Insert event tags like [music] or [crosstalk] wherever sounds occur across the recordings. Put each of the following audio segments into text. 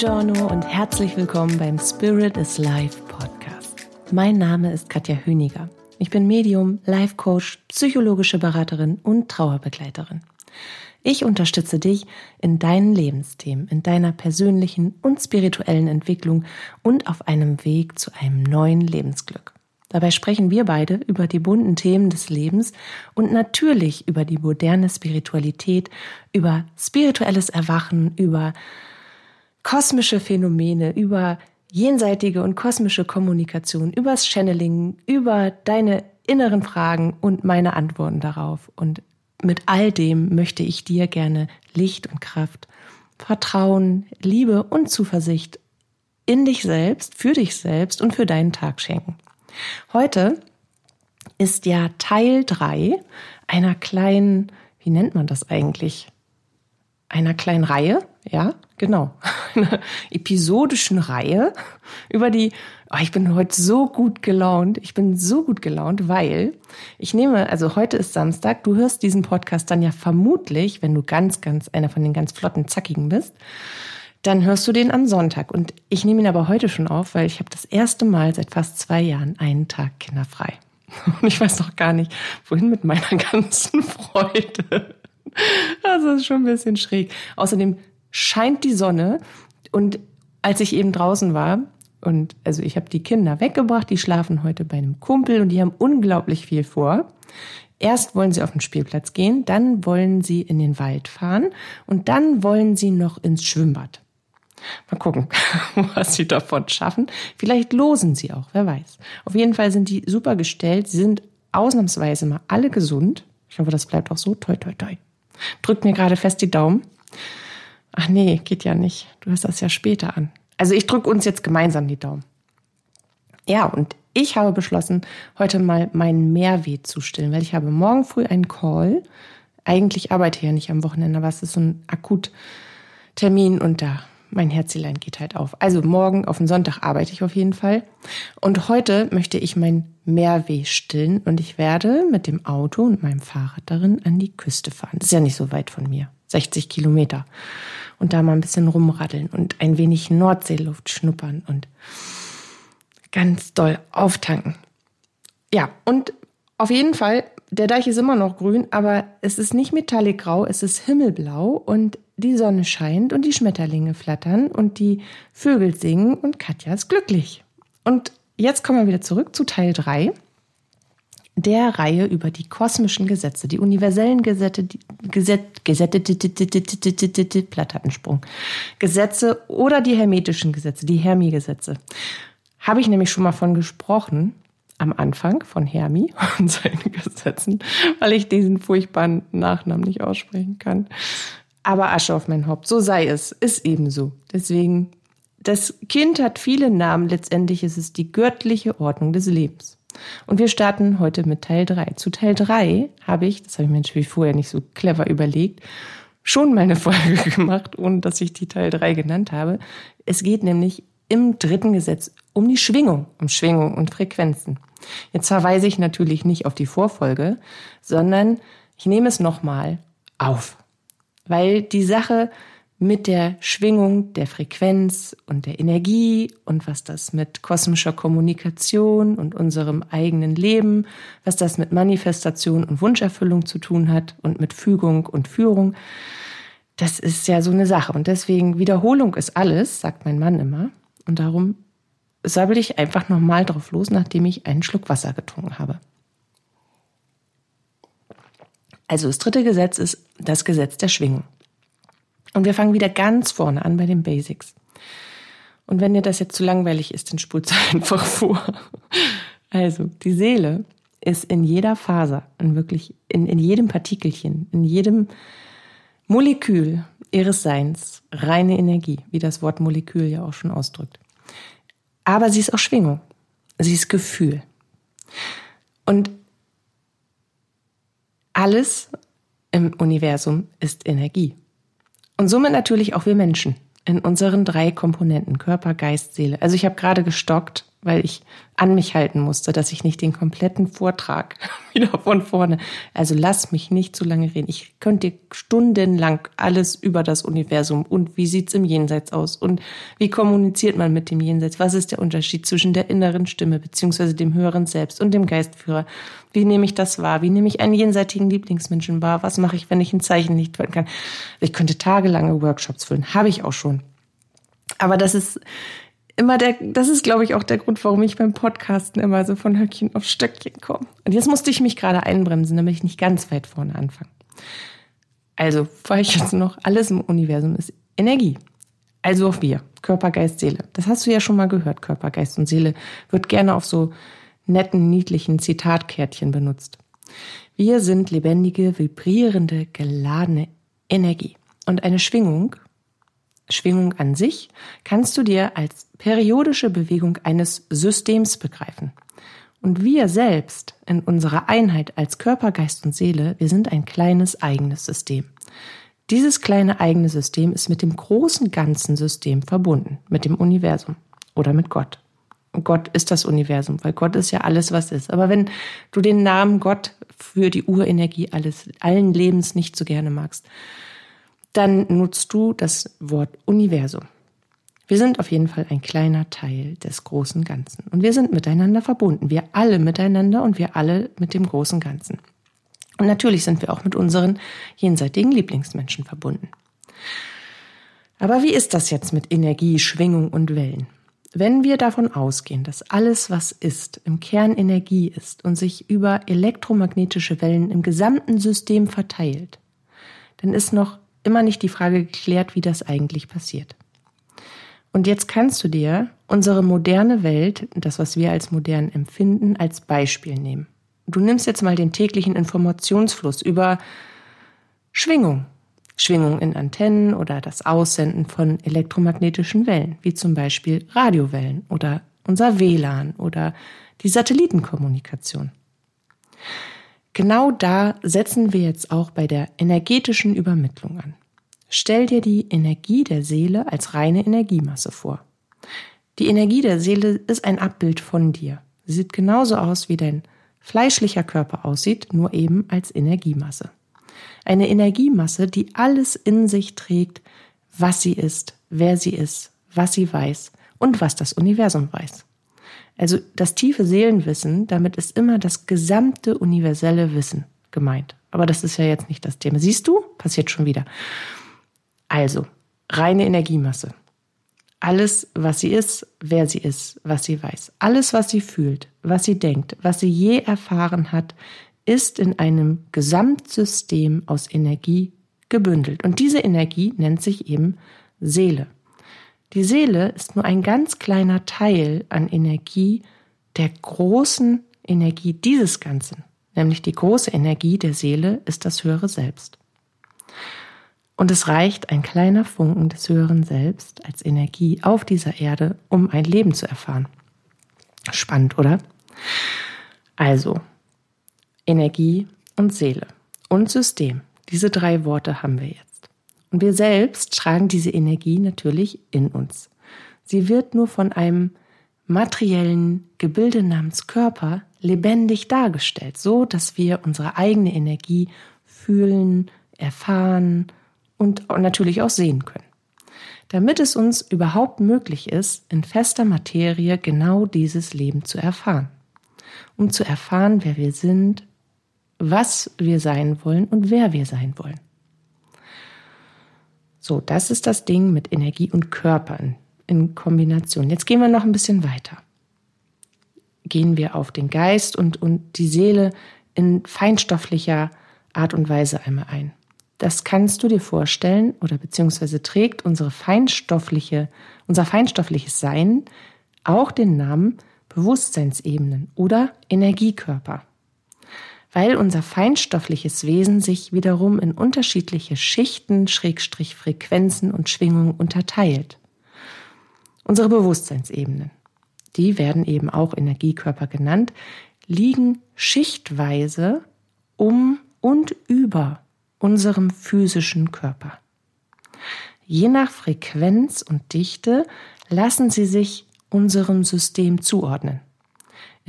Buongiorno und herzlich willkommen beim Spirit is Life Podcast. Mein Name ist Katja Hüniger. Ich bin Medium, Life Coach, psychologische Beraterin und Trauerbegleiterin. Ich unterstütze dich in deinen Lebensthemen, in deiner persönlichen und spirituellen Entwicklung und auf einem Weg zu einem neuen Lebensglück. Dabei sprechen wir beide über die bunten Themen des Lebens und natürlich über die moderne Spiritualität, über spirituelles Erwachen, über kosmische Phänomene, über jenseitige und kosmische Kommunikation, übers Channeling, über deine inneren Fragen und meine Antworten darauf. Und mit all dem möchte ich dir gerne Licht und Kraft, Vertrauen, Liebe und Zuversicht in dich selbst, für dich selbst und für deinen Tag schenken. Heute ist ja Teil drei einer kleinen, wie nennt man das eigentlich? Einer kleinen Reihe, ja, genau, [laughs] einer episodischen Reihe über die, oh, ich bin heute so gut gelaunt, ich bin so gut gelaunt, weil ich nehme, also heute ist Samstag, du hörst diesen Podcast dann ja vermutlich, wenn du ganz, ganz einer von den ganz flotten Zackigen bist, dann hörst du den am Sonntag. Und ich nehme ihn aber heute schon auf, weil ich habe das erste Mal seit fast zwei Jahren einen Tag kinderfrei. [laughs] Und ich weiß noch gar nicht, wohin mit meiner [laughs] ganzen Freude. Das ist schon ein bisschen schräg. Außerdem scheint die Sonne und als ich eben draußen war, und also ich habe die Kinder weggebracht, die schlafen heute bei einem Kumpel und die haben unglaublich viel vor. Erst wollen sie auf den Spielplatz gehen, dann wollen sie in den Wald fahren und dann wollen sie noch ins Schwimmbad. Mal gucken, [laughs] was sie davon schaffen. Vielleicht losen sie auch, wer weiß. Auf jeden Fall sind die super gestellt. Sie sind ausnahmsweise mal alle gesund. Ich hoffe, das bleibt auch so. Toi, toi, toi. Drückt mir gerade fest die Daumen. Ach nee, geht ja nicht. Du hörst das ja später an. Also ich drücke uns jetzt gemeinsam die Daumen. Ja, und ich habe beschlossen, heute mal meinen Mehrweh zu stillen, weil ich habe morgen früh einen Call. Eigentlich arbeite ich ja nicht am Wochenende, aber es ist so ein Akuttermin und da mein Herzelein geht halt auf. Also morgen auf den Sonntag arbeite ich auf jeden Fall. Und heute möchte ich mein Meerweh stillen und ich werde mit dem Auto und meinem Fahrrad darin an die Küste fahren. Das ist ja nicht so weit von mir. 60 Kilometer. Und da mal ein bisschen rumraddeln und ein wenig Nordseeluft schnuppern und ganz doll auftanken. Ja, und auf jeden Fall, der Deich ist immer noch grün, aber es ist nicht metallicgrau, es ist himmelblau und die Sonne scheint und die Schmetterlinge flattern und die Vögel singen und Katja ist glücklich. Und jetzt kommen wir wieder zurück zu Teil 3 der Reihe über die kosmischen Gesetze, die universellen Gesetze, Gesetze, Gesetze, Plattattensprung, Gesetze oder die hermetischen Gesetze, die Hermi-Gesetze. Habe ich nämlich schon mal von gesprochen am Anfang von Hermi [laughs] und seinen Gesetzen, weil ich diesen furchtbaren Nachnamen nicht aussprechen kann. Aber Asche auf mein Haupt, so sei es, ist eben so. Deswegen, das Kind hat viele Namen, letztendlich ist es die göttliche Ordnung des Lebens. Und wir starten heute mit Teil 3. Zu Teil 3 habe ich, das habe ich mir natürlich vorher nicht so clever überlegt, schon mal eine [laughs] Folge gemacht, ohne dass ich die Teil 3 genannt habe. Es geht nämlich im dritten Gesetz um die Schwingung, um Schwingung und Frequenzen. Jetzt verweise ich natürlich nicht auf die Vorfolge, sondern ich nehme es nochmal auf weil die Sache mit der Schwingung, der Frequenz und der Energie und was das mit kosmischer Kommunikation und unserem eigenen Leben, was das mit Manifestation und Wunscherfüllung zu tun hat und mit Fügung und Führung, das ist ja so eine Sache. Und deswegen Wiederholung ist alles, sagt mein Mann immer. Und darum sabbel ich einfach nochmal drauf los, nachdem ich einen Schluck Wasser getrunken habe. Also das dritte Gesetz ist das Gesetz der Schwingung. Und wir fangen wieder ganz vorne an bei den Basics. Und wenn dir das jetzt zu langweilig ist, dann spult [laughs] einfach vor. Also, die Seele ist in jeder Faser, in wirklich, in, in jedem Partikelchen, in jedem Molekül ihres Seins reine Energie, wie das Wort Molekül ja auch schon ausdrückt. Aber sie ist auch Schwingung. Sie ist Gefühl. Und alles im Universum ist Energie. Und somit natürlich auch wir Menschen in unseren drei Komponenten Körper, Geist, Seele. Also ich habe gerade gestockt, weil ich an mich halten musste, dass ich nicht den kompletten Vortrag [laughs] wieder von vorne. Also lass mich nicht zu lange reden. Ich könnte stundenlang alles über das Universum und wie sieht's im Jenseits aus und wie kommuniziert man mit dem Jenseits? Was ist der Unterschied zwischen der inneren Stimme beziehungsweise dem höheren Selbst und dem Geistführer? Wie nehme ich das wahr? Wie nehme ich einen jenseitigen Lieblingsmenschen wahr? Was mache ich, wenn ich ein Zeichen nicht hören kann? Ich könnte tagelange Workshops füllen. Habe ich auch schon. Aber das ist immer der, das ist, glaube ich, auch der Grund, warum ich beim Podcasten immer so von Höckchen auf Stöckchen komme. Und jetzt musste ich mich gerade einbremsen, damit ich nicht ganz weit vorne anfange. Also, fahre ich jetzt noch, alles im Universum ist Energie. Also auch wir, Körper, Geist, Seele. Das hast du ja schon mal gehört, Körper, Geist und Seele wird gerne auf so netten, niedlichen Zitatkärtchen benutzt. Wir sind lebendige, vibrierende, geladene Energie. Und eine Schwingung Schwingung an sich kannst du dir als periodische Bewegung eines Systems begreifen. Und wir selbst in unserer Einheit als Körper, Geist und Seele, wir sind ein kleines eigenes System. Dieses kleine eigene System ist mit dem großen ganzen System verbunden, mit dem Universum oder mit Gott. Und Gott ist das Universum, weil Gott ist ja alles, was ist. Aber wenn du den Namen Gott für die Urenergie alles, allen Lebens nicht so gerne magst, dann nutzt du das Wort Universum. Wir sind auf jeden Fall ein kleiner Teil des großen Ganzen. Und wir sind miteinander verbunden. Wir alle miteinander und wir alle mit dem großen Ganzen. Und natürlich sind wir auch mit unseren jenseitigen Lieblingsmenschen verbunden. Aber wie ist das jetzt mit Energie, Schwingung und Wellen? Wenn wir davon ausgehen, dass alles, was ist, im Kern Energie ist und sich über elektromagnetische Wellen im gesamten System verteilt, dann ist noch immer nicht die Frage geklärt, wie das eigentlich passiert. Und jetzt kannst du dir unsere moderne Welt, das, was wir als modern empfinden, als Beispiel nehmen. Du nimmst jetzt mal den täglichen Informationsfluss über Schwingung. Schwingung in Antennen oder das Aussenden von elektromagnetischen Wellen, wie zum Beispiel Radiowellen oder unser WLAN oder die Satellitenkommunikation. Genau da setzen wir jetzt auch bei der energetischen Übermittlung an. Stell dir die Energie der Seele als reine Energiemasse vor. Die Energie der Seele ist ein Abbild von dir. Sie sieht genauso aus, wie dein fleischlicher Körper aussieht, nur eben als Energiemasse. Eine Energiemasse, die alles in sich trägt, was sie ist, wer sie ist, was sie weiß und was das Universum weiß. Also das tiefe Seelenwissen, damit ist immer das gesamte universelle Wissen gemeint. Aber das ist ja jetzt nicht das Thema. Siehst du? Passiert schon wieder. Also, reine Energiemasse. Alles, was sie ist, wer sie ist, was sie weiß. Alles, was sie fühlt, was sie denkt, was sie je erfahren hat, ist in einem Gesamtsystem aus Energie gebündelt. Und diese Energie nennt sich eben Seele. Die Seele ist nur ein ganz kleiner Teil an Energie der großen Energie dieses Ganzen, nämlich die große Energie der Seele ist das höhere Selbst. Und es reicht ein kleiner Funken des höheren Selbst als Energie auf dieser Erde, um ein Leben zu erfahren. Spannend, oder? Also, Energie und Seele und System. Diese drei Worte haben wir jetzt. Und wir selbst tragen diese Energie natürlich in uns. Sie wird nur von einem materiellen Gebilde namens Körper lebendig dargestellt, so dass wir unsere eigene Energie fühlen, erfahren und natürlich auch sehen können. Damit es uns überhaupt möglich ist, in fester Materie genau dieses Leben zu erfahren. Um zu erfahren, wer wir sind, was wir sein wollen und wer wir sein wollen. So, das ist das Ding mit Energie und Körper in, in Kombination. Jetzt gehen wir noch ein bisschen weiter. Gehen wir auf den Geist und, und die Seele in feinstofflicher Art und Weise einmal ein. Das kannst du dir vorstellen oder beziehungsweise trägt unsere feinstoffliche, unser feinstoffliches Sein auch den Namen Bewusstseinsebenen oder Energiekörper weil unser feinstoffliches Wesen sich wiederum in unterschiedliche Schichten, Schrägstrich Frequenzen und Schwingungen unterteilt. Unsere Bewusstseinsebenen, die werden eben auch Energiekörper genannt, liegen schichtweise um und über unserem physischen Körper. Je nach Frequenz und Dichte lassen sie sich unserem System zuordnen.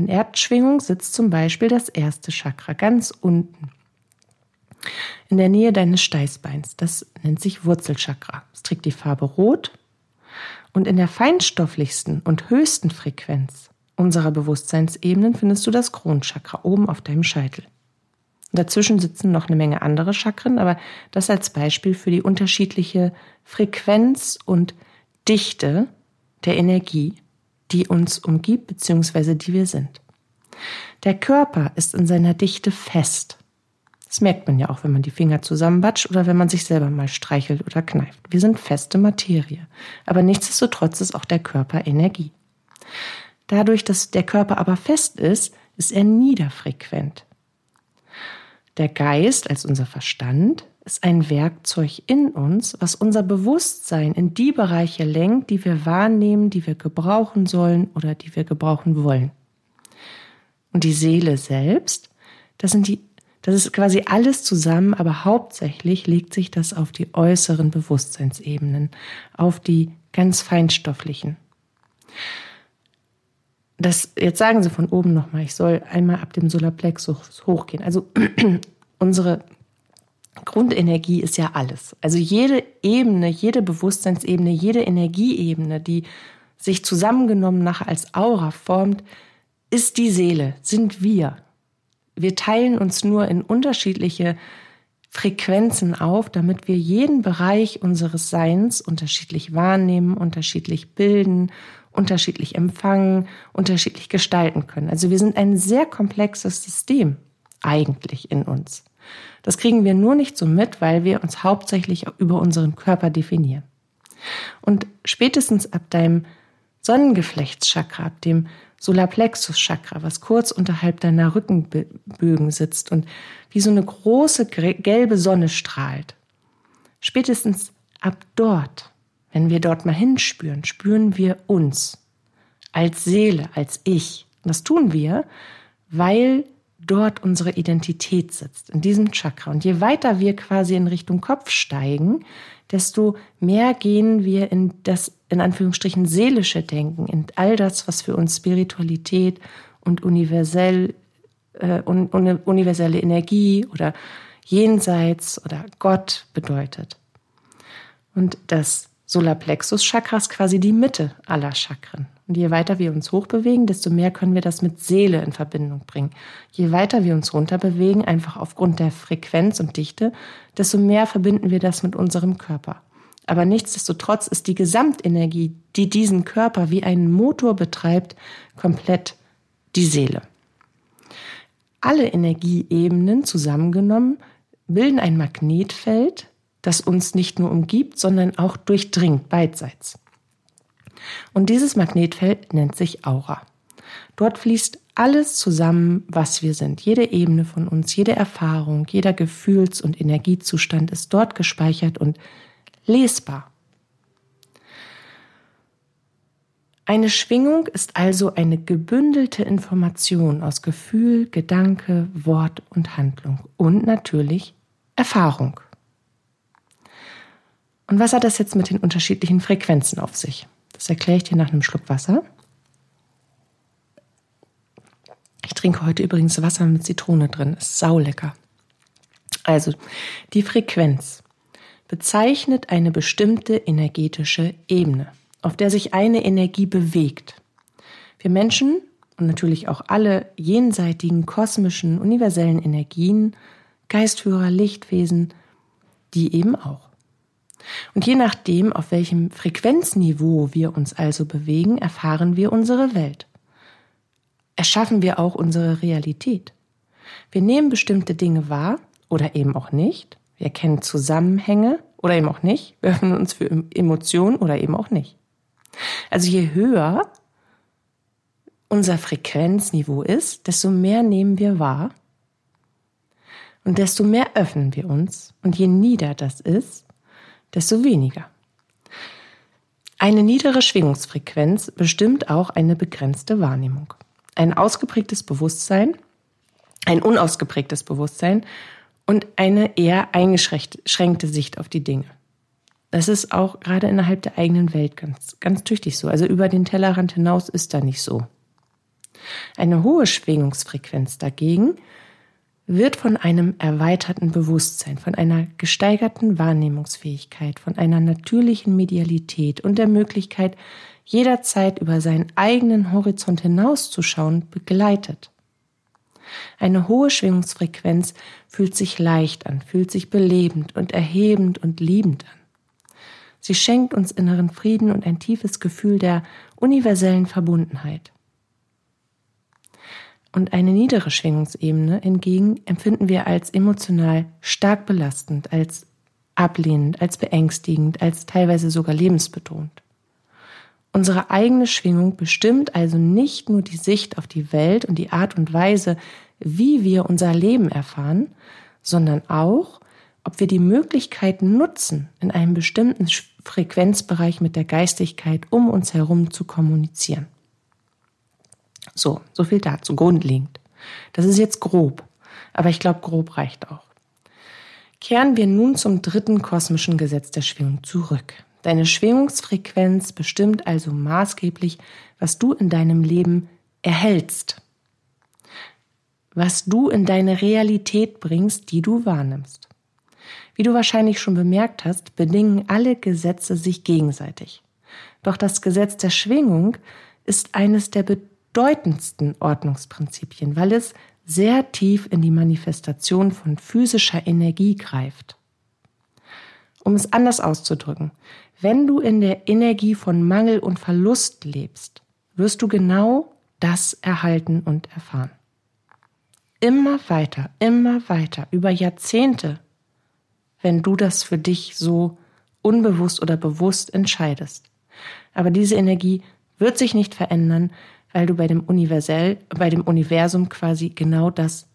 In Erdschwingung sitzt zum Beispiel das erste Chakra ganz unten. In der Nähe deines Steißbeins. Das nennt sich Wurzelchakra. Es trägt die Farbe Rot. Und in der feinstofflichsten und höchsten Frequenz unserer Bewusstseinsebenen findest du das Kronchakra oben auf deinem Scheitel. Dazwischen sitzen noch eine Menge andere Chakren, aber das als Beispiel für die unterschiedliche Frequenz und Dichte der Energie, die uns umgibt bzw. die wir sind. Der Körper ist in seiner Dichte fest. Das merkt man ja auch, wenn man die Finger zusammenbatscht oder wenn man sich selber mal streichelt oder kneift. Wir sind feste Materie. Aber nichtsdestotrotz ist auch der Körper Energie. Dadurch, dass der Körper aber fest ist, ist er niederfrequent. Der Geist als unser Verstand ist ein Werkzeug in uns, was unser Bewusstsein in die Bereiche lenkt, die wir wahrnehmen, die wir gebrauchen sollen oder die wir gebrauchen wollen. Und die Seele selbst, das sind die, das ist quasi alles zusammen, aber hauptsächlich legt sich das auf die äußeren Bewusstseinsebenen, auf die ganz feinstofflichen. Das, jetzt sagen Sie von oben nochmal, ich soll einmal ab dem Solarplexus hochgehen. Also [clears throat] unsere Grundenergie ist ja alles. Also jede Ebene, jede Bewusstseinsebene, jede Energieebene, die sich zusammengenommen nachher als Aura formt, ist die Seele, sind wir. Wir teilen uns nur in unterschiedliche Frequenzen auf, damit wir jeden Bereich unseres Seins unterschiedlich wahrnehmen, unterschiedlich bilden, unterschiedlich empfangen, unterschiedlich gestalten können. Also wir sind ein sehr komplexes System eigentlich in uns. Das kriegen wir nur nicht so mit, weil wir uns hauptsächlich über unseren Körper definieren. Und spätestens ab deinem Sonnengeflechtschakra, ab dem Solarplexus-Chakra, was kurz unterhalb deiner Rückenbögen sitzt und wie so eine große gelbe Sonne strahlt. Spätestens ab dort, wenn wir dort mal hinspüren, spüren wir uns als Seele, als Ich. Und das tun wir, weil dort unsere Identität sitzt, in diesem Chakra. Und je weiter wir quasi in Richtung Kopf steigen, desto mehr gehen wir in das, in Anführungsstrichen, seelische Denken, in all das, was für uns Spiritualität und universell, äh, un, universelle Energie oder Jenseits oder Gott bedeutet. Und das Solarplexus-Chakra ist quasi die Mitte aller Chakren. Und je weiter wir uns hochbewegen, desto mehr können wir das mit Seele in Verbindung bringen. Je weiter wir uns runterbewegen, einfach aufgrund der Frequenz und Dichte, desto mehr verbinden wir das mit unserem Körper. Aber nichtsdestotrotz ist die Gesamtenergie, die diesen Körper wie einen Motor betreibt, komplett die Seele. Alle Energieebenen zusammengenommen bilden ein Magnetfeld, das uns nicht nur umgibt, sondern auch durchdringt beidseits. Und dieses Magnetfeld nennt sich Aura. Dort fließt alles zusammen, was wir sind. Jede Ebene von uns, jede Erfahrung, jeder Gefühls- und Energiezustand ist dort gespeichert und lesbar. Eine Schwingung ist also eine gebündelte Information aus Gefühl, Gedanke, Wort und Handlung und natürlich Erfahrung. Und was hat das jetzt mit den unterschiedlichen Frequenzen auf sich? Das erkläre ich dir nach einem Schluck Wasser. Ich trinke heute übrigens Wasser mit Zitrone drin. Ist saulecker. Also, die Frequenz bezeichnet eine bestimmte energetische Ebene, auf der sich eine Energie bewegt. Wir Menschen und natürlich auch alle jenseitigen kosmischen universellen Energien, Geistführer, Lichtwesen, die eben auch. Und je nachdem, auf welchem Frequenzniveau wir uns also bewegen, erfahren wir unsere Welt. Erschaffen wir auch unsere Realität. Wir nehmen bestimmte Dinge wahr oder eben auch nicht. Wir erkennen Zusammenhänge oder eben auch nicht. Wir öffnen uns für Emotionen oder eben auch nicht. Also je höher unser Frequenzniveau ist, desto mehr nehmen wir wahr und desto mehr öffnen wir uns. Und je nieder das ist, desto weniger. Eine niedere Schwingungsfrequenz bestimmt auch eine begrenzte Wahrnehmung. Ein ausgeprägtes Bewusstsein, ein unausgeprägtes Bewusstsein und eine eher eingeschränkte Sicht auf die Dinge. Das ist auch gerade innerhalb der eigenen Welt ganz, ganz tüchtig so. Also über den Tellerrand hinaus ist da nicht so. Eine hohe Schwingungsfrequenz dagegen wird von einem erweiterten Bewusstsein, von einer gesteigerten Wahrnehmungsfähigkeit, von einer natürlichen Medialität und der Möglichkeit, jederzeit über seinen eigenen Horizont hinauszuschauen, begleitet. Eine hohe Schwingungsfrequenz fühlt sich leicht an, fühlt sich belebend und erhebend und liebend an. Sie schenkt uns inneren Frieden und ein tiefes Gefühl der universellen Verbundenheit. Und eine niedere Schwingungsebene hingegen empfinden wir als emotional stark belastend, als ablehnend, als beängstigend, als teilweise sogar lebensbedrohend. Unsere eigene Schwingung bestimmt also nicht nur die Sicht auf die Welt und die Art und Weise, wie wir unser Leben erfahren, sondern auch, ob wir die Möglichkeit nutzen, in einem bestimmten Frequenzbereich mit der Geistigkeit um uns herum zu kommunizieren. So, so viel dazu, grundlegend. Das ist jetzt grob, aber ich glaube, grob reicht auch. Kehren wir nun zum dritten kosmischen Gesetz der Schwingung zurück. Deine Schwingungsfrequenz bestimmt also maßgeblich, was du in deinem Leben erhältst, was du in deine Realität bringst, die du wahrnimmst. Wie du wahrscheinlich schon bemerkt hast, bedingen alle Gesetze sich gegenseitig. Doch das Gesetz der Schwingung ist eines der bedeutendsten Ordnungsprinzipien, weil es sehr tief in die Manifestation von physischer Energie greift. Um es anders auszudrücken, wenn du in der Energie von Mangel und Verlust lebst, wirst du genau das erhalten und erfahren. Immer weiter, immer weiter, über Jahrzehnte, wenn du das für dich so unbewusst oder bewusst entscheidest. Aber diese Energie wird sich nicht verändern, weil du bei dem Universell, bei dem Universum quasi genau das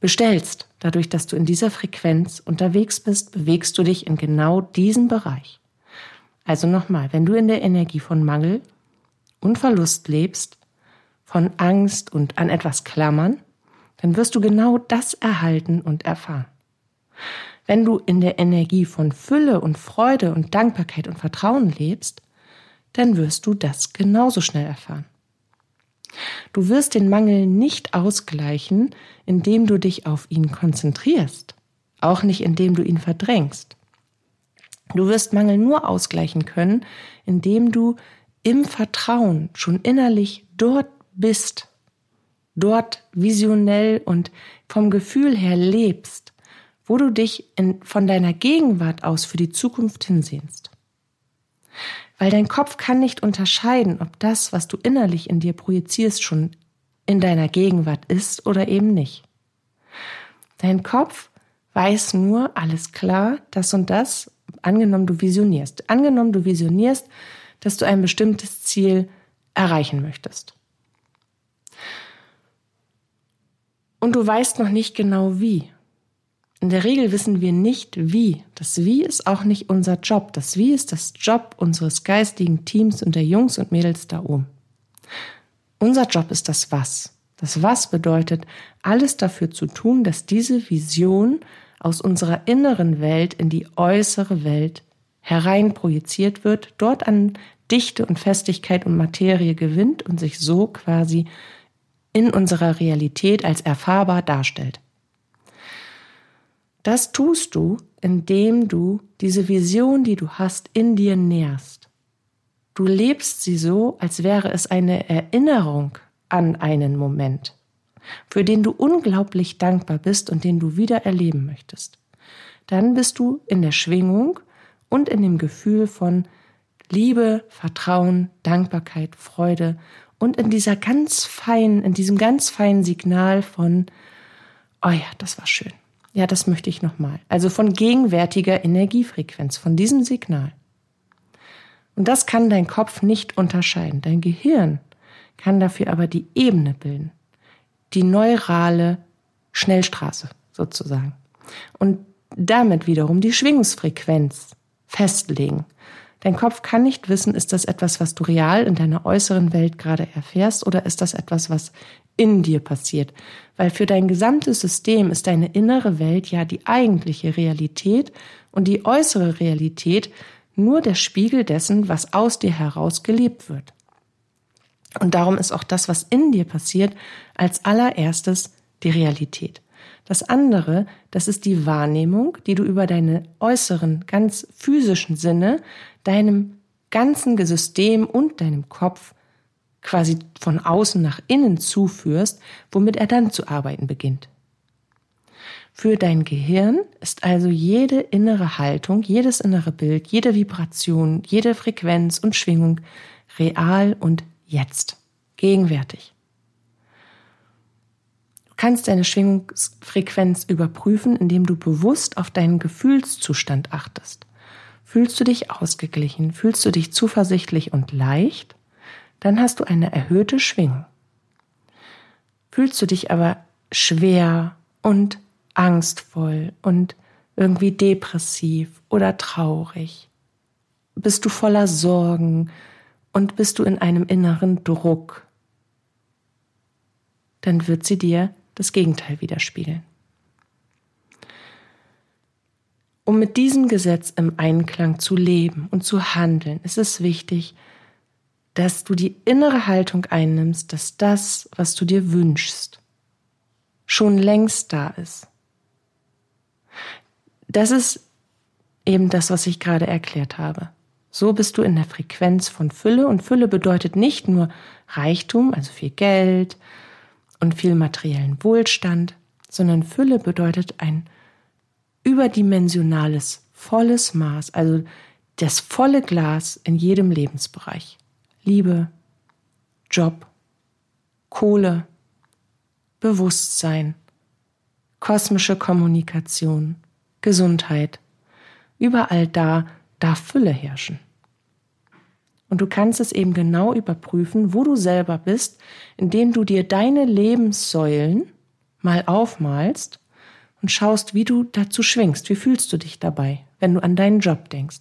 bestellst. Dadurch, dass du in dieser Frequenz unterwegs bist, bewegst du dich in genau diesem Bereich. Also nochmal, wenn du in der Energie von Mangel und Verlust lebst, von Angst und an etwas klammern, dann wirst du genau das erhalten und erfahren. Wenn du in der Energie von Fülle und Freude und Dankbarkeit und Vertrauen lebst, dann wirst du das genauso schnell erfahren. Du wirst den Mangel nicht ausgleichen, indem du dich auf ihn konzentrierst, auch nicht indem du ihn verdrängst. Du wirst Mangel nur ausgleichen können, indem du im Vertrauen schon innerlich dort bist, dort visionell und vom Gefühl her lebst, wo du dich in, von deiner Gegenwart aus für die Zukunft hinsehnst. Weil dein Kopf kann nicht unterscheiden, ob das, was du innerlich in dir projizierst, schon in deiner Gegenwart ist oder eben nicht. Dein Kopf weiß nur, alles klar, das und das, angenommen du visionierst. Angenommen du visionierst, dass du ein bestimmtes Ziel erreichen möchtest. Und du weißt noch nicht genau wie. In der Regel wissen wir nicht wie. Das Wie ist auch nicht unser Job. Das Wie ist das Job unseres geistigen Teams und der Jungs und Mädels da oben. Unser Job ist das Was. Das Was bedeutet, alles dafür zu tun, dass diese Vision aus unserer inneren Welt in die äußere Welt hereinprojiziert wird, dort an Dichte und Festigkeit und Materie gewinnt und sich so quasi in unserer Realität als erfahrbar darstellt. Das tust du, indem du diese Vision, die du hast, in dir nährst. Du lebst sie so, als wäre es eine Erinnerung an einen Moment, für den du unglaublich dankbar bist und den du wieder erleben möchtest. Dann bist du in der Schwingung und in dem Gefühl von Liebe, Vertrauen, Dankbarkeit, Freude und in dieser ganz feinen, in diesem ganz feinen Signal von, oh ja, das war schön. Ja, das möchte ich nochmal. Also von gegenwärtiger Energiefrequenz, von diesem Signal. Und das kann dein Kopf nicht unterscheiden. Dein Gehirn kann dafür aber die Ebene bilden. Die neurale Schnellstraße sozusagen. Und damit wiederum die Schwingungsfrequenz festlegen. Dein Kopf kann nicht wissen, ist das etwas, was du real in deiner äußeren Welt gerade erfährst oder ist das etwas, was in dir passiert. Weil für dein gesamtes System ist deine innere Welt ja die eigentliche Realität und die äußere Realität nur der Spiegel dessen, was aus dir heraus gelebt wird. Und darum ist auch das, was in dir passiert, als allererstes die Realität. Das andere, das ist die Wahrnehmung, die du über deine äußeren, ganz physischen Sinne, deinem ganzen System und deinem Kopf quasi von außen nach innen zuführst, womit er dann zu arbeiten beginnt. Für dein Gehirn ist also jede innere Haltung, jedes innere Bild, jede Vibration, jede Frequenz und Schwingung real und jetzt, gegenwärtig. Du kannst deine Schwingungsfrequenz überprüfen, indem du bewusst auf deinen Gefühlszustand achtest. Fühlst du dich ausgeglichen? Fühlst du dich zuversichtlich und leicht? Dann hast du eine erhöhte Schwingung. Fühlst du dich aber schwer und angstvoll und irgendwie depressiv oder traurig? Bist du voller Sorgen und bist du in einem inneren Druck? Dann wird sie dir das Gegenteil widerspiegeln. Um mit diesem Gesetz im Einklang zu leben und zu handeln, ist es wichtig, dass du die innere Haltung einnimmst, dass das, was du dir wünschst, schon längst da ist. Das ist eben das, was ich gerade erklärt habe. So bist du in der Frequenz von Fülle und Fülle bedeutet nicht nur Reichtum, also viel Geld und viel materiellen Wohlstand, sondern Fülle bedeutet ein überdimensionales, volles Maß, also das volle Glas in jedem Lebensbereich. Liebe, Job, Kohle, Bewusstsein, kosmische Kommunikation, Gesundheit. Überall da darf Fülle herrschen. Und du kannst es eben genau überprüfen, wo du selber bist, indem du dir deine Lebenssäulen mal aufmalst und schaust, wie du dazu schwingst. Wie fühlst du dich dabei, wenn du an deinen Job denkst?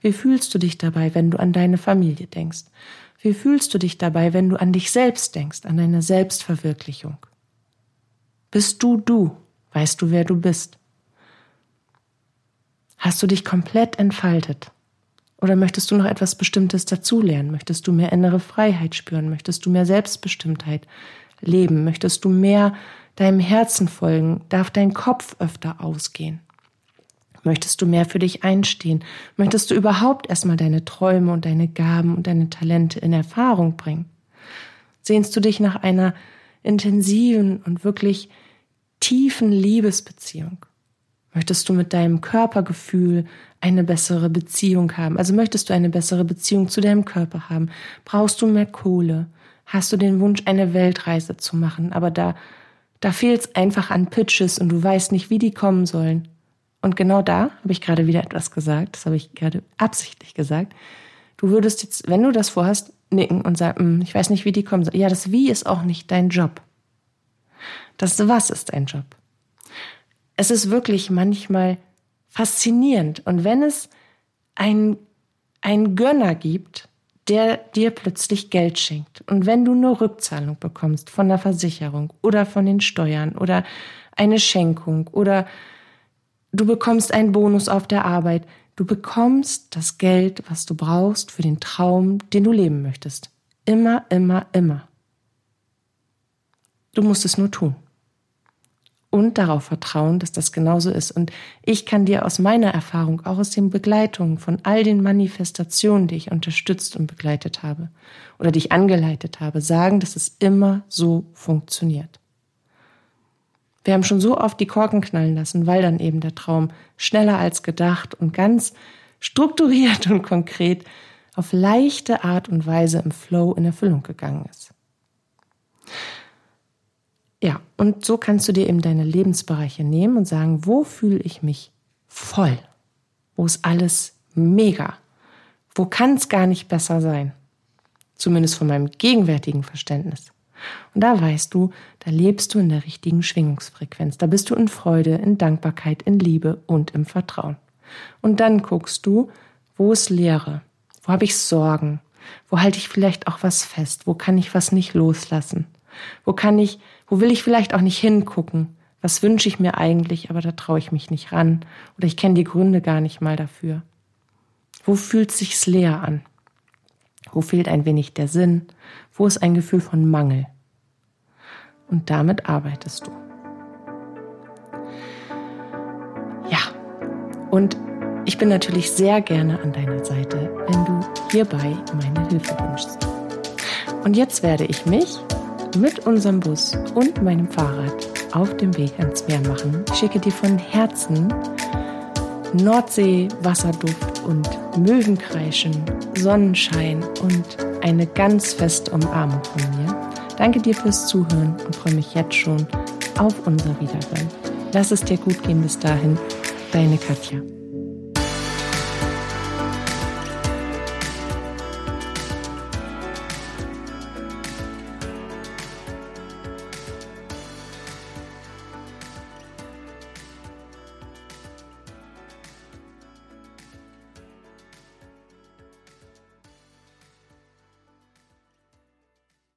Wie fühlst du dich dabei, wenn du an deine Familie denkst? Wie fühlst du dich dabei, wenn du an dich selbst denkst, an deine Selbstverwirklichung? Bist du du? Weißt du, wer du bist? Hast du dich komplett entfaltet? Oder möchtest du noch etwas Bestimmtes dazulernen? Möchtest du mehr innere Freiheit spüren? Möchtest du mehr Selbstbestimmtheit leben? Möchtest du mehr deinem Herzen folgen? Darf dein Kopf öfter ausgehen? Möchtest du mehr für dich einstehen? Möchtest du überhaupt erstmal deine Träume und deine Gaben und deine Talente in Erfahrung bringen? Sehnst du dich nach einer intensiven und wirklich tiefen Liebesbeziehung? Möchtest du mit deinem Körpergefühl eine bessere Beziehung haben? Also möchtest du eine bessere Beziehung zu deinem Körper haben? Brauchst du mehr Kohle? Hast du den Wunsch, eine Weltreise zu machen? Aber da da fehlt es einfach an Pitches und du weißt nicht, wie die kommen sollen. Und genau da habe ich gerade wieder etwas gesagt, das habe ich gerade absichtlich gesagt. Du würdest jetzt, wenn du das vorhast, nicken und sagen, hm, ich weiß nicht, wie die kommen sollen. Ja, das Wie ist auch nicht dein Job. Das Was ist dein Job. Es ist wirklich manchmal faszinierend. Und wenn es ein, ein Gönner gibt, der dir plötzlich Geld schenkt. Und wenn du nur Rückzahlung bekommst von der Versicherung oder von den Steuern oder eine Schenkung oder du bekommst einen Bonus auf der Arbeit, du bekommst das Geld, was du brauchst für den Traum, den du leben möchtest. Immer, immer, immer. Du musst es nur tun und darauf vertrauen, dass das genauso ist. Und ich kann dir aus meiner Erfahrung, auch aus den Begleitungen von all den Manifestationen, die ich unterstützt und begleitet habe oder die ich angeleitet habe, sagen, dass es immer so funktioniert. Wir haben schon so oft die Korken knallen lassen, weil dann eben der Traum schneller als gedacht und ganz strukturiert und konkret auf leichte Art und Weise im Flow in Erfüllung gegangen ist. Ja, und so kannst du dir eben deine Lebensbereiche nehmen und sagen, wo fühle ich mich voll? Wo ist alles mega? Wo kann es gar nicht besser sein? Zumindest von meinem gegenwärtigen Verständnis. Und da weißt du, da lebst du in der richtigen Schwingungsfrequenz. Da bist du in Freude, in Dankbarkeit, in Liebe und im Vertrauen. Und dann guckst du, wo ist Leere? Wo habe ich Sorgen? Wo halte ich vielleicht auch was fest? Wo kann ich was nicht loslassen? Wo kann ich wo will ich vielleicht auch nicht hingucken? Was wünsche ich mir eigentlich, aber da traue ich mich nicht ran oder ich kenne die Gründe gar nicht mal dafür. Wo fühlt sich's leer an? Wo fehlt ein wenig der Sinn? Wo ist ein Gefühl von Mangel? Und damit arbeitest du. Ja, und ich bin natürlich sehr gerne an deiner Seite, wenn du hierbei meine Hilfe wünschst. Und jetzt werde ich mich mit unserem Bus und meinem Fahrrad auf dem Weg ans Meer machen. Ich schicke dir von Herzen Nordsee, Wasserduft und Möwenkreischen, Sonnenschein und eine ganz feste Umarmung von mir. Danke dir fürs Zuhören und freue mich jetzt schon auf unser Wiederhören. Lass es dir gut gehen bis dahin. Deine Katja.